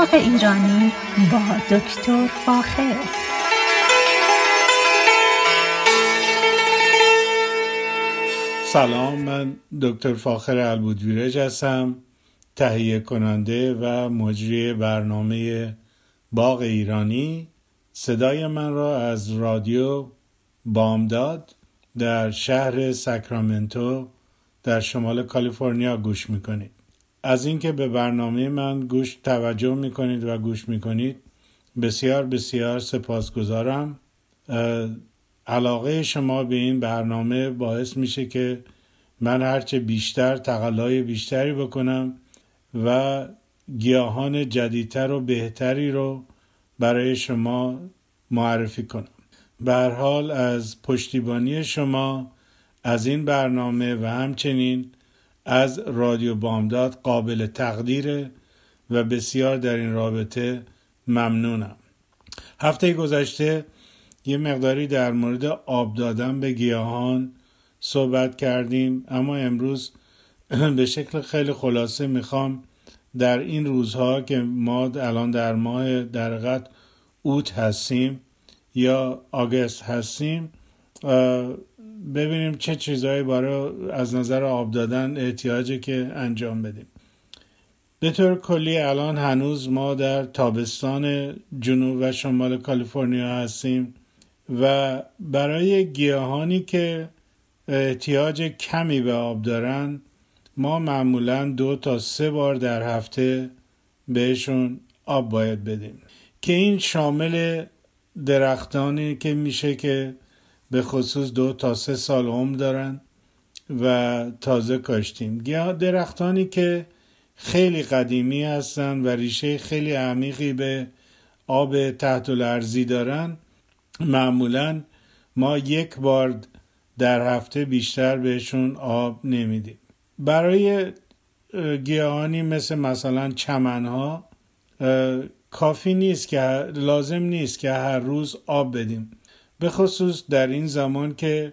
باغ ایرانی با دکتر فاخر. سلام من دکتر فاخر البودویرج هستم تهیه کننده و مجری برنامه باغ ایرانی. صدای من را از رادیو بامداد در شهر ساکرامنتو در شمال کالیفرنیا گوش می‌کنید. از اینکه به برنامه من گوش توجه می‌کنید و گوش می‌کنید بسیار بسیار سپاسگزارم. علاقه شما به این برنامه باعث میشه که من هرچه بیشتر تقلای بیشتری بکنم و گیاهان جدیدتر و بهتری رو برای شما معرفی کنم. به حال از پشتیبانی شما از این برنامه و همچنین از رادیو بامداد قابل تقدیره و بسیار در این رابطه ممنونم. هفته گذشته یه مقداری در مورد آب دادن به گیاهان صحبت کردیم اما امروز به شکل خیلی خلاصه می‌خوام در این روزها که ما الان در ماه درقت اوت هستیم یا آگست هستیم ببینیم چه چیزهایی برای از نظر آب دادن احتیاجه که انجام بدیم. به طور کلی الان هنوز ما در تابستان جنوب و شمال کالیفرنیا هستیم و برای گیاهانی که احتیاج کمی به آب دارن ما معمولا دو تا سه بار در هفته بهشون آب باید بدیم. که این شامل درختانی که میشه که به خصوص دو تا سه سال عمر دارن و تازه کاشتیم. درختانی که خیلی قدیمی هستن و ریشه خیلی عمیقی به آب تحت الارضی دارن معمولا ما یک بار در هفته بیشتر بهشون آب نمیدیم. برای گیاهانی مثل مثلا چمنها کافی نیست که لازم نیست که هر روز آب بدیم. به خصوص در این زمان که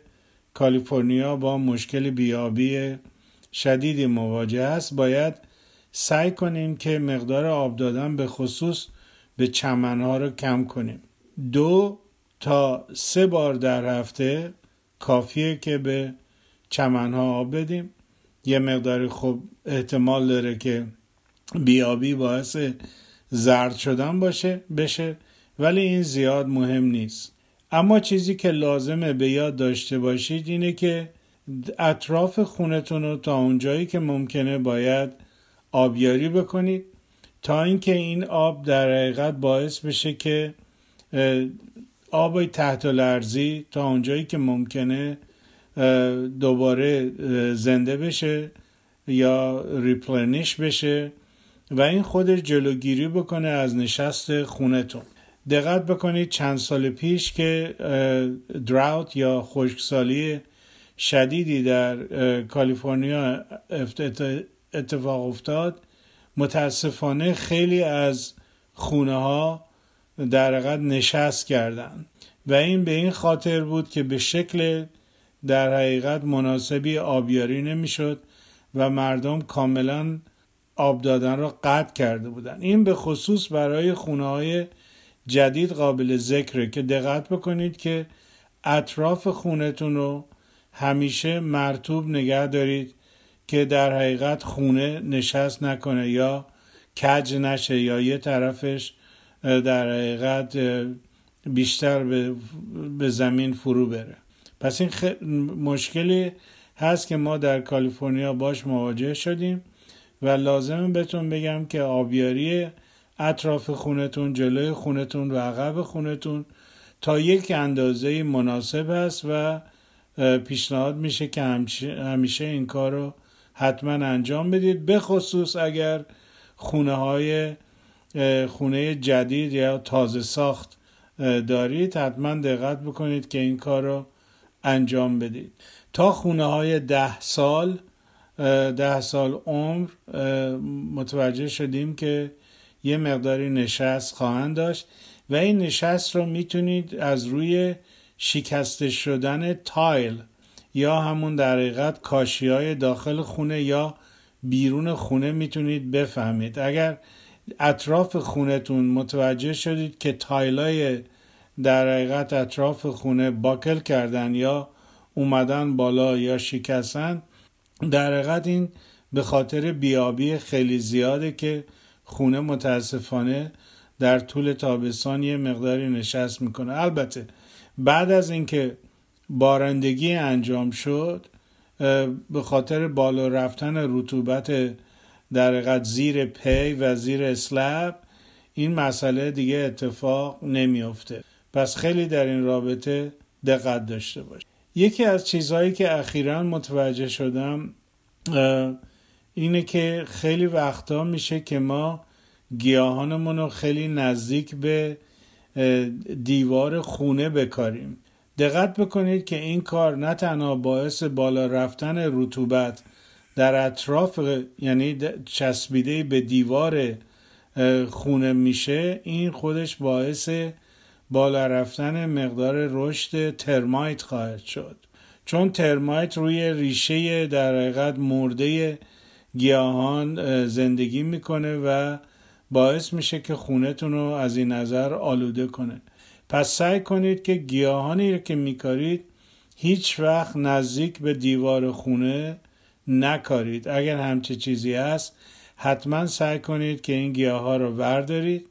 کالیفرنیا با مشکل بیابی شدیدی مواجه است باید سعی کنیم که مقدار آب دادن به خصوص به چمنها رو کم کنیم. دو تا سه بار در هفته کافیه که به چمنها آب بدیم. یه مقداری خوب احتمال داره که بیابی باعث زرد شدن باشه بشه ولی این زیاد مهم نیست. اما چیزی که لازمه به یاد داشته باشید اینه که اطراف خونتون رو تا اونجایی که ممکنه باید آبیاری بکنید تا اینکه این آب در حقیقت باعث بشه که آب تحت لرزی تا اونجایی که ممکنه دوباره زنده بشه یا ریپلنیش بشه و این خودش جلوگیری بکنه از نشست خونتون. دقت بکنید چند سال پیش که دراوت یا خشکسالی شدیدی در کالیفرنیا اتفاق افتاد. متاسفانه خیلی از خونه ها در حقیقت نشست کردند و این به این خاطر بود که به شکل در حقیقت مناسبی آبیاری نمی‌شد و مردم کاملا آب دادن را قطع کرده بودند. این به خصوص برای خونه های جدید قابل ذکره که دقت بکنید که اطراف خونتون رو همیشه مرتوب نگه دارید که در حقیقت خونه نشست نکنه یا کج نشه یا یه طرفش در حقیقت بیشتر به زمین فرو بره. پس این مشکلی هست که ما در کالیفرنیا باش مواجه شدیم و لازم بهتون بگم که آبیاری اطراف خونتون جلوی خونتون و عقب خونتون تا یک اندازه مناسب است و پیشنهاد میشه که همیشه این کار رو حتما انجام بدید. به خصوص اگر خونه های خونه جدید یا تازه ساخت دارید حتما دقت بکنید که این کار رو انجام بدید. تا خونه های ده سال ده سال عمر متوجه شدیم که یه مقداری نشست خواهند داشت و این نشست رو می‌تونید از روی شکسته شدن تایل یا همون در حقیقت کاشی های داخل خونه یا بیرون خونه می‌تونید بفهمید. اگر اطراف خونتون متوجه شدید که تایلای در حقیقت اطراف خونه باکل کردن یا اومدن بالا یا شکستن در حقیقت این به خاطر بیابی خیلی زیاده که خونه متاسفانه در طول تابستان یه مقداری نشست می‌کنه. البته بعد از اینکه بارندگی انجام شد به خاطر بالا رفتن رطوبت در حقیقت زیر پی و زیر اسلب این مسئله دیگه اتفاق نمیافته. پس خیلی در این رابطه دقت داشته باش. یکی از چیزهایی که اخیرا متوجه شدم اینه که خیلی وقتا میشه که ما گیاهانمون رو خیلی نزدیک به دیوار خونه بکاریم. دقت بکنید که این کار نه تنها باعث بالا رفتن رطوبت در اطراف یعنی چسبیده به دیوار خونه میشه این خودش باعث بالا رفتن مقدار رشد ترمایت خواهد شد. چون ترمایت روی ریشه در حقیقت مرده گیاهان زندگی می‌کنه و باعث میشه که خونتون رو از این نظر آلوده کنه. پس سعی کنید که گیاهانی رو که میکارید هیچ وقت نزدیک به دیوار خونه نکارید. اگر همچه چیزی هست حتما سعی کنید که این گیاه ها رو وردارید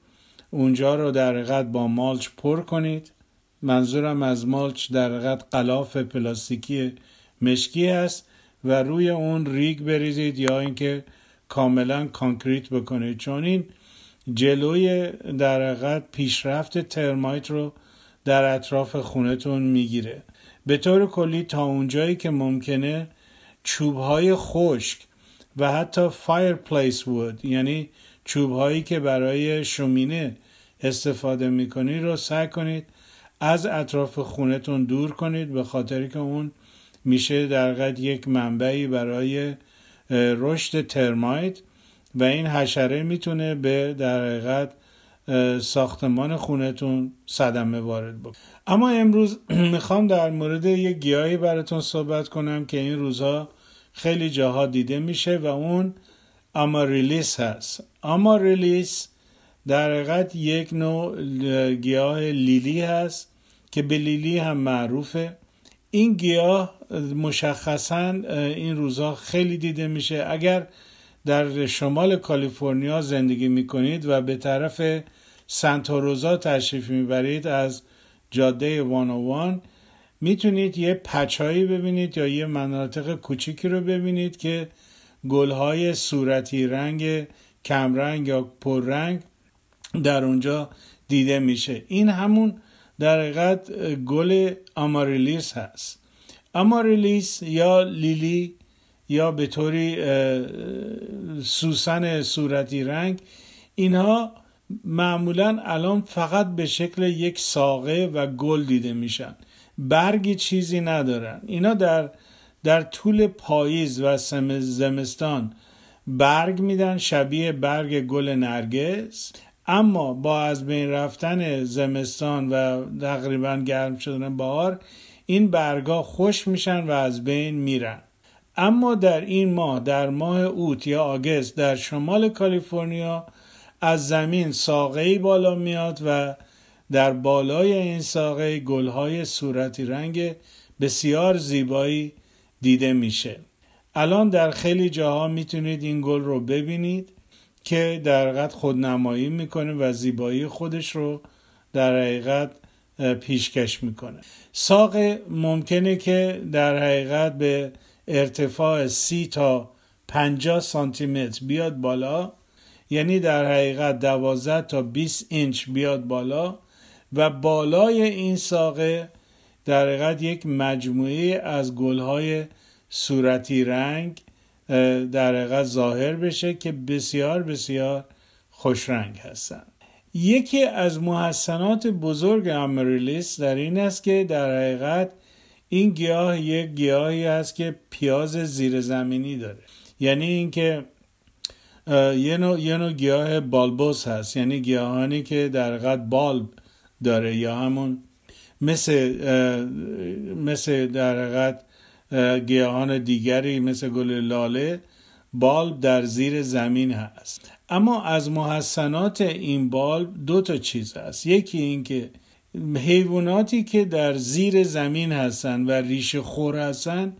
اونجا رو در حقیقت با مالچ پر کنید. منظورم از مالچ در حقیقت قلاف پلاستیکی مشکی است و روی اون ریگ بریزید یا اینکه کاملا concrete بکنید. چون این جلوی در حقیقت پیشرفت termite رو در اطراف خونتون می‌گیره. به طور کلی تا اونجایی که ممکنه چوبهای خشک و حتی fireplace wood یعنی چوبهایی که برای شومینه استفاده می‌کنید رو سعی کنید از اطراف خونتون دور کنید به خاطر که اون میشه در یک منبعی برای رشد ترمایت و این حشره می‌تونه به در حقیقت ساختمان خونتون صدمه وارد بکنه. اما امروز می‌خوام در مورد یک گیاهی براتون صحبت کنم که این روزها خیلی جاها دیده میشه و اون آماریلیس هست. آماریلیس در حقیقت یک نوع گیاه لیلی هست که به لیلی هم معروفه. این گیاه مشخصا این روزها خیلی دیده میشه. اگر در شمال کالیفرنیا زندگی می‌کنید و به طرف سنتا تشریف می‌برید از جاده وان می‌تونید یه پچهایی ببینید یا یه مناطق کوچیکی رو ببینید که گلهای صورتی رنگ کمرنگ یا پررنگ در اونجا دیده میشه. این همون در حقیقت گل آماریلیس هست. آماریلیس یا لیلی یا به طوری سوسن صورتی رنگ اینها معمولا الان فقط به شکل یک ساقه و گل دیده میشن. برگی چیزی ندارن. اینا در در طول پاییز و زمستان برگ میدن شبیه برگ گل نرگس. اما با از بین رفتن زمستان و تقریبا گرم شدن بهار این برگا خوش میشن و از بین میرن. اما در این ماه در ماه اوت یا آگست در شمال کالیفرنیا از زمین ساقه بالا میاد و در بالای این ساقه گلهای صورتی رنگ بسیار زیبایی دیده میشه. الان در خیلی جاها می‌تونید این گل رو ببینید. که در حقیقت خودنمایی می‌کنه و زیبایی خودش رو در حقیقت پیشکش می‌کنه. ساق ممکنه که در حقیقت به ارتفاع سی تا 50 سانتی متر بیاد بالا یعنی در حقیقت 12 تا 20 اینچ بیاد بالا و بالای این ساقه در حقیقت یک مجموعه از گلهای صورتی رنگ در حقیقت ظاهر بشه که بسیار بسیار خوش رنگ هستند یکی از محسنات بزرگ امریلیس در این است که در حقیقت این گیاه یک گیاهی است که پیاز زیر زمینی داره. یعنی اینکه یه نوع, یه نوع گیاه بالبوس هست. یعنی گیاهانی که در حقیقت بالب داره یا همون مثل مثل در حقیقت گیاهان دیگری مثل گل لاله بالب در زیر زمین هست. اما از محسنات این بالب دو تا چیز هست. یکی اینکه حیواناتی که در زیر زمین هستن و ریشه خور هستن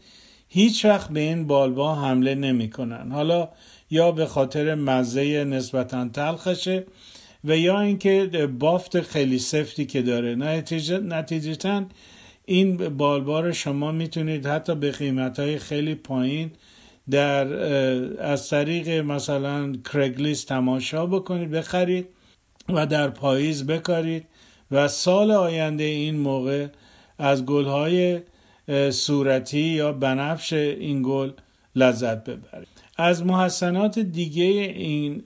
هیچ وقت به این بالبا حمله نمی‌کنن حالا یا به خاطر مزه نسبتا تلخشه و یا اینکه بافت خیلی سفتی که داره. نتیجتا این بالبا رو شما می‌تونید حتی به قیمت های خیلی پایین در از طریق مثلا کرگلیس تماشا بکنید بخرید و در پاییز بکارید و سال آینده این موقع از گلهای صورتی یا بنفش این گل لذت ببرید. از محسنات دیگه این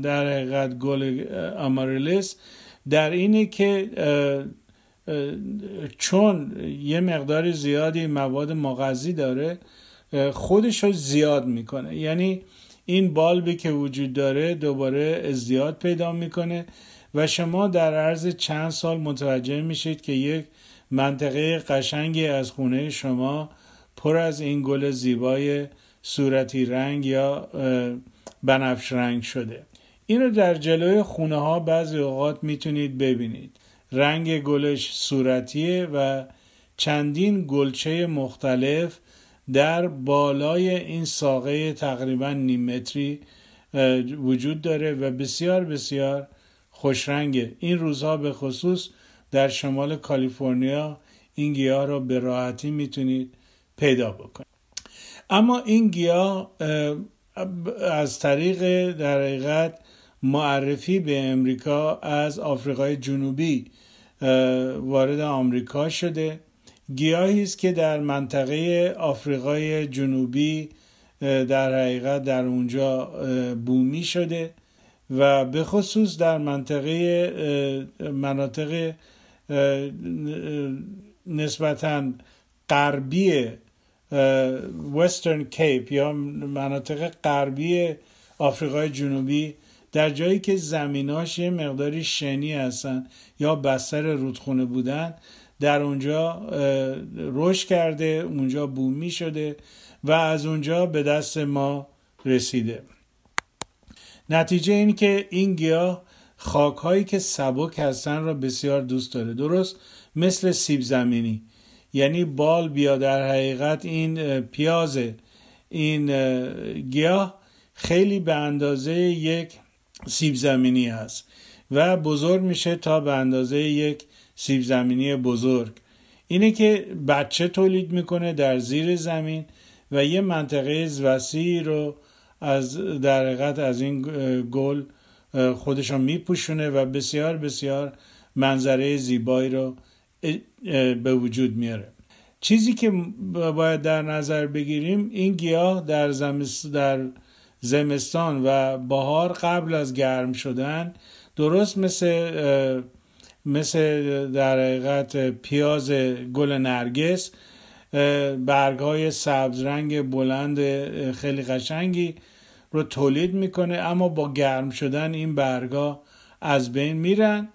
در حقیقت گل آماریلیس در اینه که چون یه مقدار زیادی مواد مغذی داره خودش رو زیاد می‌کنه. یعنی این بالبی که وجود داره دوباره ازدیاد پیدا می‌کنه و شما در عرض چند سال متوجه میشید که یک منطقه قشنگی از خونه شما پر از این گل زیبای صورتی رنگ یا بنفش رنگ شده. این رو در جلوی خونه ها بعضی اوقات می‌تونید ببینید. رنگ گلش صورتیه و چندین گلچه مختلف در بالای این ساقه تقریبا نیم متری وجود داره و بسیار بسیار خوشرنگه. این روزها به خصوص در شمال کالیفرنیا این گیاه را به راحتی می‌تونید پیدا بکنید. اما این گیاه از طریق در حقیقت معرفی به امریکا از آفریقای جنوبی وارد آمریکا شده. گیاهی است که در منطقه آفریقای جنوبی در حقیقت در اونجا بومی شده و به خصوص در منطقه مناطق نسبتا غربی وسترن کیپ یا مناطق غربی آفریقای جنوبی در جایی که زمیناش یه مقداری شنی هستن یا بستر رودخونه بودن در اونجا رشد کرده اونجا بومی شده و از اونجا به دست ما رسیده. نتیجه این که این گیاه خاک هایی که سبک هستن را بسیار دوست داره. درست مثل سیب زمینی. یعنی بال بیا در حقیقت این پیاز این گیاه خیلی به اندازه یک سیب زمینی هست و بزرگ میشه تا به اندازه یک سیب زمینی بزرگ. اینه که بچه تولید می‌کنه در زیر زمین و یه منطقه وسیعی رو از در از این گل خودشون میپوشونه و بسیار بسیار منظره زیبایی رو به وجود میاره. چیزی که باید در نظر بگیریم این گیاه در, در زمستان و بهار قبل از گرم شدن درست مثل مثل در حقیقت پیاز گل نرگس برگ های سبز رنگ بلند خیلی قشنگی رو تولید می‌کنه اما با گرم شدن این برگا از بین میرن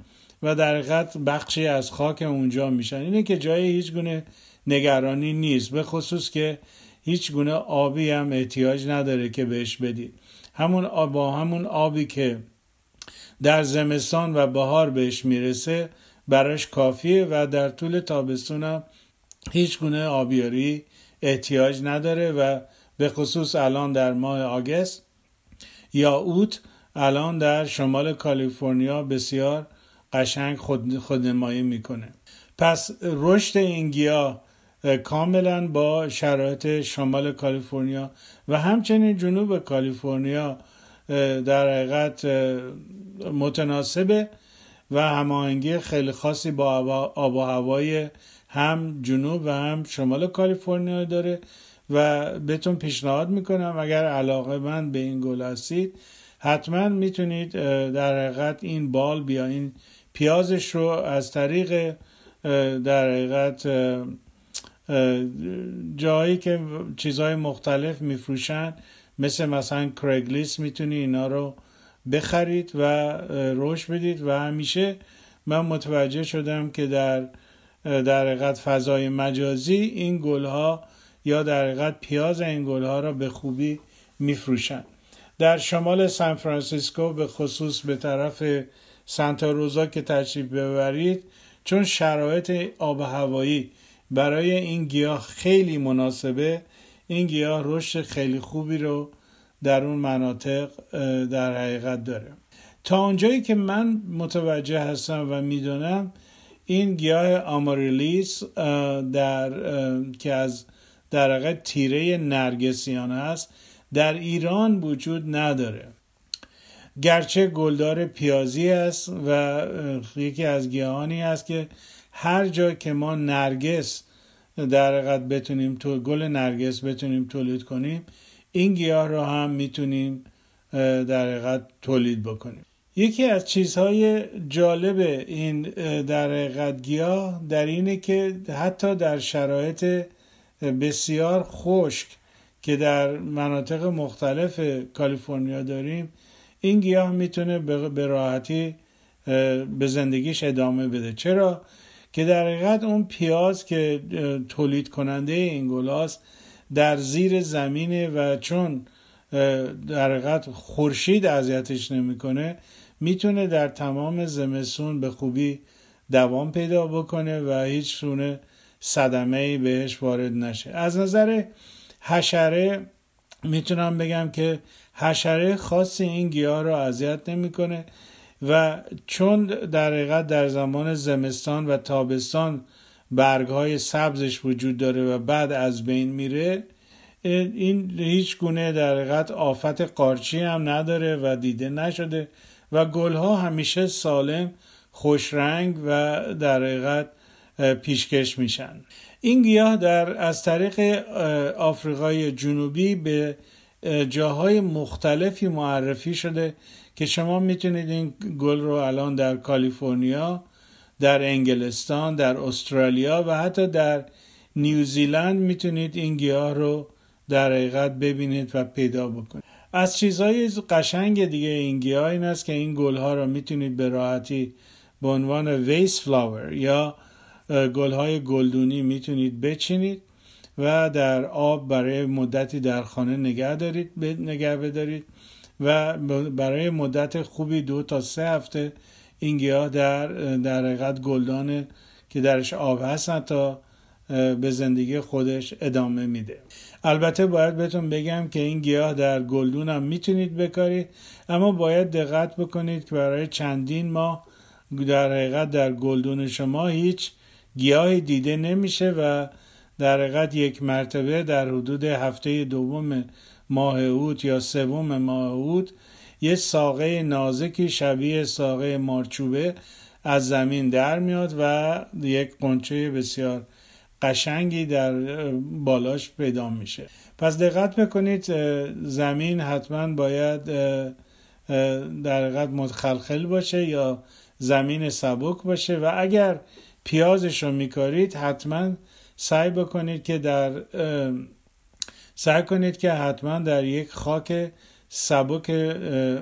و در حقیقت بخشی از خاک اونجا میشن. اینه که جای هیچ گونه نگرانی نیست به خصوص که هیچ گونه آبی هم احتیاج نداره که بهش بدید. همون آب با همون آبی که در زمستان و بهار بهش می‌رسه براش کافیه و در طول تابستون هم هیچ گونه آبیاری احتیاج نداره و به خصوص الان در ماه آگست یا اوت الان در شمال کالیفرنیا بسیار قشنگ خود خودنمایی می‌کنه. پس رشد این گیاه کاملا با شرایط شمال کالیفرنیا و همچنین جنوب کالیفرنیا در حقیقت متناسبه و هماهنگی خیلی خاصی با آب و هوای هم جنوب و هم شمال کالیفرنیا داره و بهتون پیشنهاد می‌کنم اگر علاقه من به این گل هستید حتما می‌تونید در حقیقت این بال بیا این پیازش رو از طریق در حقیقت جایی که چیزهای مختلف میفروشن مثل مثلا کرگلیس می‌تونی اینا رو بخرید و روش بدید و همیشه من متوجه شدم که در در حقیقت فضای مجازی این گلها یا در حقیقت پیاز این گلها را به خوبی میفروشن. در شمال سان فرانسیسکو به خصوص به طرف سانتا روزا که تشریف ببرید چون شرایط آب هوایی برای این گیاه خیلی مناسبه. این گیاه رشد خیلی خوبی رو در اون مناطق در حقیقت داره. تا اونجایی که من متوجه هستم و می‌دونم این گیاه آماریلیس در که از در حقیقت تیره نرگسیان است در ایران وجود نداره. گرچه گلدار پیازی است و یکی از گیاهانی است که هر جا که ما نرگس در حقیقت بتونیم تو گل نرگس بتونیم تولید کنیم این گیاه رو هم می‌تونیم در حقیقت تولید بکنیم. یکی از چیزهای جالب این در حقیقت گیاه در اینه که حتی در شرایط بسیار خشک که در مناطق مختلف کالیفرنیا داریم این گیاه می‌تونه به راحتی به زندگیش ادامه بده. چرا؟ که در حقیقت اون پیاز که تولید کننده این گلاست در زیر زمینه و چون در حقیقت خورشید اذیتش نمی‌کنه می‌تونه در تمام زمستون به خوبی دوام پیدا بکنه و هیچ سونه صدمه ای بهش وارد نشه. از نظر حشره می‌تونم بگم که حشره خاصی این گیاه رو اذیت نمی‌کنه. و چون در حقیقت در زمان زمستان و تابستان برگ های سبزش وجود داره و بعد از بین میره این هیچ گونه در حقیقت آفت قارچی هم نداره و دیده نشده و گل ها همیشه سالم خوش رنگ و در حقیقت پیشکش میشن. این گیاه در از طریق آفریقای جنوبی به جاهای مختلفی معرفی شده که شما می‌تونید این گل رو الان در کالیفرنیا در انگلستان در استرالیا و حتی در نیوزیلند می‌تونید این گیاه رو در حقیقت ببینید و پیدا بکنید. از چیزهای قشنگ دیگه این گیاه این است که این گل ها رو می‌تونید به راحتی به عنوان ویس فلاور یا گل های گلدونی می‌تونید بچینید و در آب برای مدتی در خانه نگه دارید نگه بدارید. و برای مدت خوبی دو تا سه هفته این گیاه در در حقیقت گلدان که درش آب هستن تا به زندگی خودش ادامه میده. البته باید بهتون بگم که این گیاه در گلدون هم می‌تونید بکارید اما باید دقت بکنید که برای چندین ماه در حقیقت در گلدون شما هیچ گیاهی دیده نمیشه و در حقیقت یک مرتبه در حدود هفته دوم ماه اوت یا سوم ماه اوت یه ساقه نازکی شبیه ساقه مارچوبه از زمین در میاد و یک قنچه بسیار قشنگی در بالاش پیدا میشه. پس دقت بکنید زمین حتما باید در حقیقت متخلخل باشه یا زمین سبک باشه و اگر پیازش رو میکارید حتما سعی بکنید که در سعی کنید که حتما در یک خاک سبک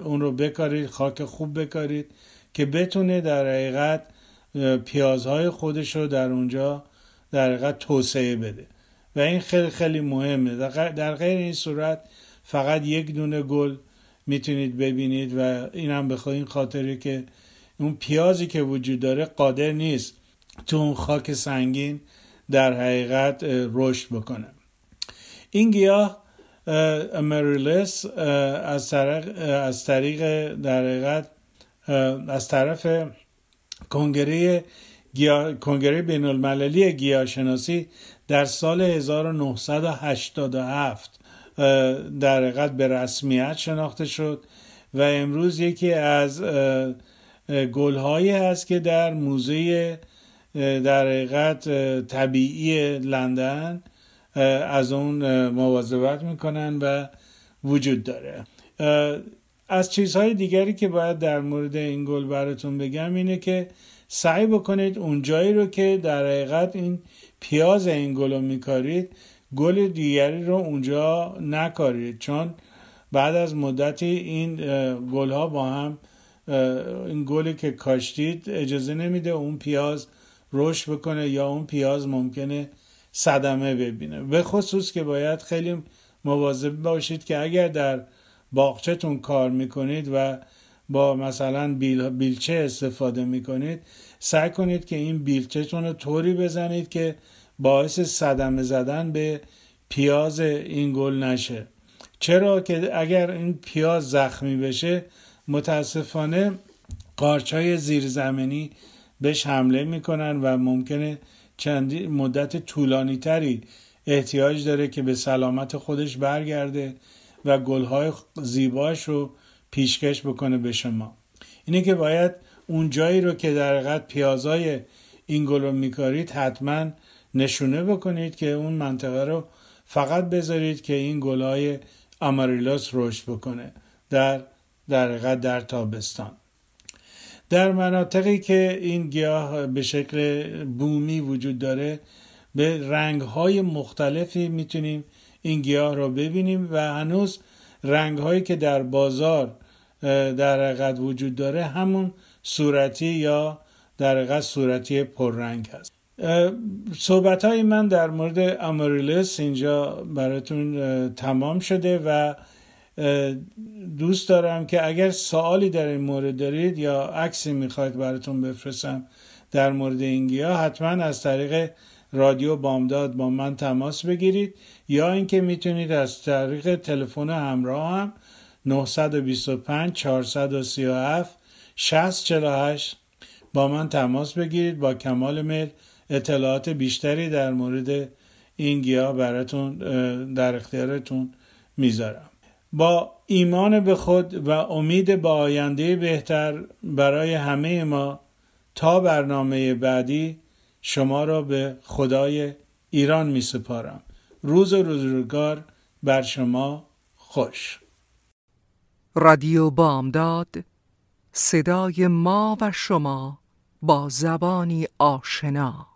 اون رو بکارید خاک خوب بکارید که بتونه در حقیقت پیازهای خودش رو در اونجا در حقیقت توسعه بده. و این خیلی خیلی مهمه. در غیر این صورت فقط یک دونه گل می‌تونید ببینید و این هم به این خاطری که اون پیازی که وجود داره قادر نیست تو اون خاک سنگین در حقیقت رشد بکنه. این گیاه امریلس از از طریق در حقیقت از طرف کنگره گیا... کنگره بین المللی گیاهشناسی در سال 1987 در حقیقت به رسمیت شناخته شد و امروز یکی از گلهایی هست که در موزه در حقیقت طبیعی لندن از اون مواظبت می‌کنن و وجود داره. از چیزهای دیگری که باید در مورد این گل براتون بگم اینه که سعی بکنید اون جایی رو که در حقیقت این پیاز این گل رو میکارید گل دیگری رو اونجا نکارید. چون بعد از مدتی این گل ها با هم این گلی که کاشتید اجازه نمیده اون پیاز رشد بکنه یا اون پیاز ممکنه صدمه ببینه. به خصوص که باید خیلی مواظب باشید که اگر در باغچهتون کار می‌کنید و با مثلا بیل بیلچه استفاده می‌کنید سعی کنید که این بیلچهتون رو طوری بزنید که باعث صدمه زدن به پیاز این گل نشه. چرا که اگر این پیاز زخمی بشه متاسفانه قارچهای زیرزمینی بهش حمله می‌کنن و ممکنه چندی مدت طولانی تری احتیاج داره که به سلامت خودش برگرده و گلهای زیباش رو پیشکش بکنه به شما. اینه که باید اون جایی رو که در حقیقت پیازای این گل رو میکارید حتما نشونه بکنید که اون منطقه رو فقط بذارید که این گلهای آماریلوس رشد بکنه در در در تابستان. در مناطقی که این گیاه به شکل بومی وجود داره به رنگ های مختلفی می‌تونیم این گیاه رو ببینیم و هنوز رنگ هایی که در بازار در حقیقت وجود داره همون صورتی یا در حقیقت صورتی پررنگ هست. صحبت های من در مورد اماریلس اینجا براتون تمام شده و دوست دارم که اگر سوالی در این مورد دارید یا عکسی می‌خواید براتون بفرستم در مورد این گیاه حتما از طریق رادیو بامداد با من تماس بگیرید یا اینکه می‌تونید از طریق تلفن همراه هم 925 437 6048 با من تماس بگیرید با کمال میل. اطلاعات بیشتری در مورد این گیاه براتون در اختیارتون می‌ذارم. با ایمان به خود و امید به آینده بهتر برای همه ما تا برنامه بعدی شما را به خدای ایران می سپارم. روز و روزگار بر شما خوش. رادیو بامداد صدای ما و شما با زبانی آشنا.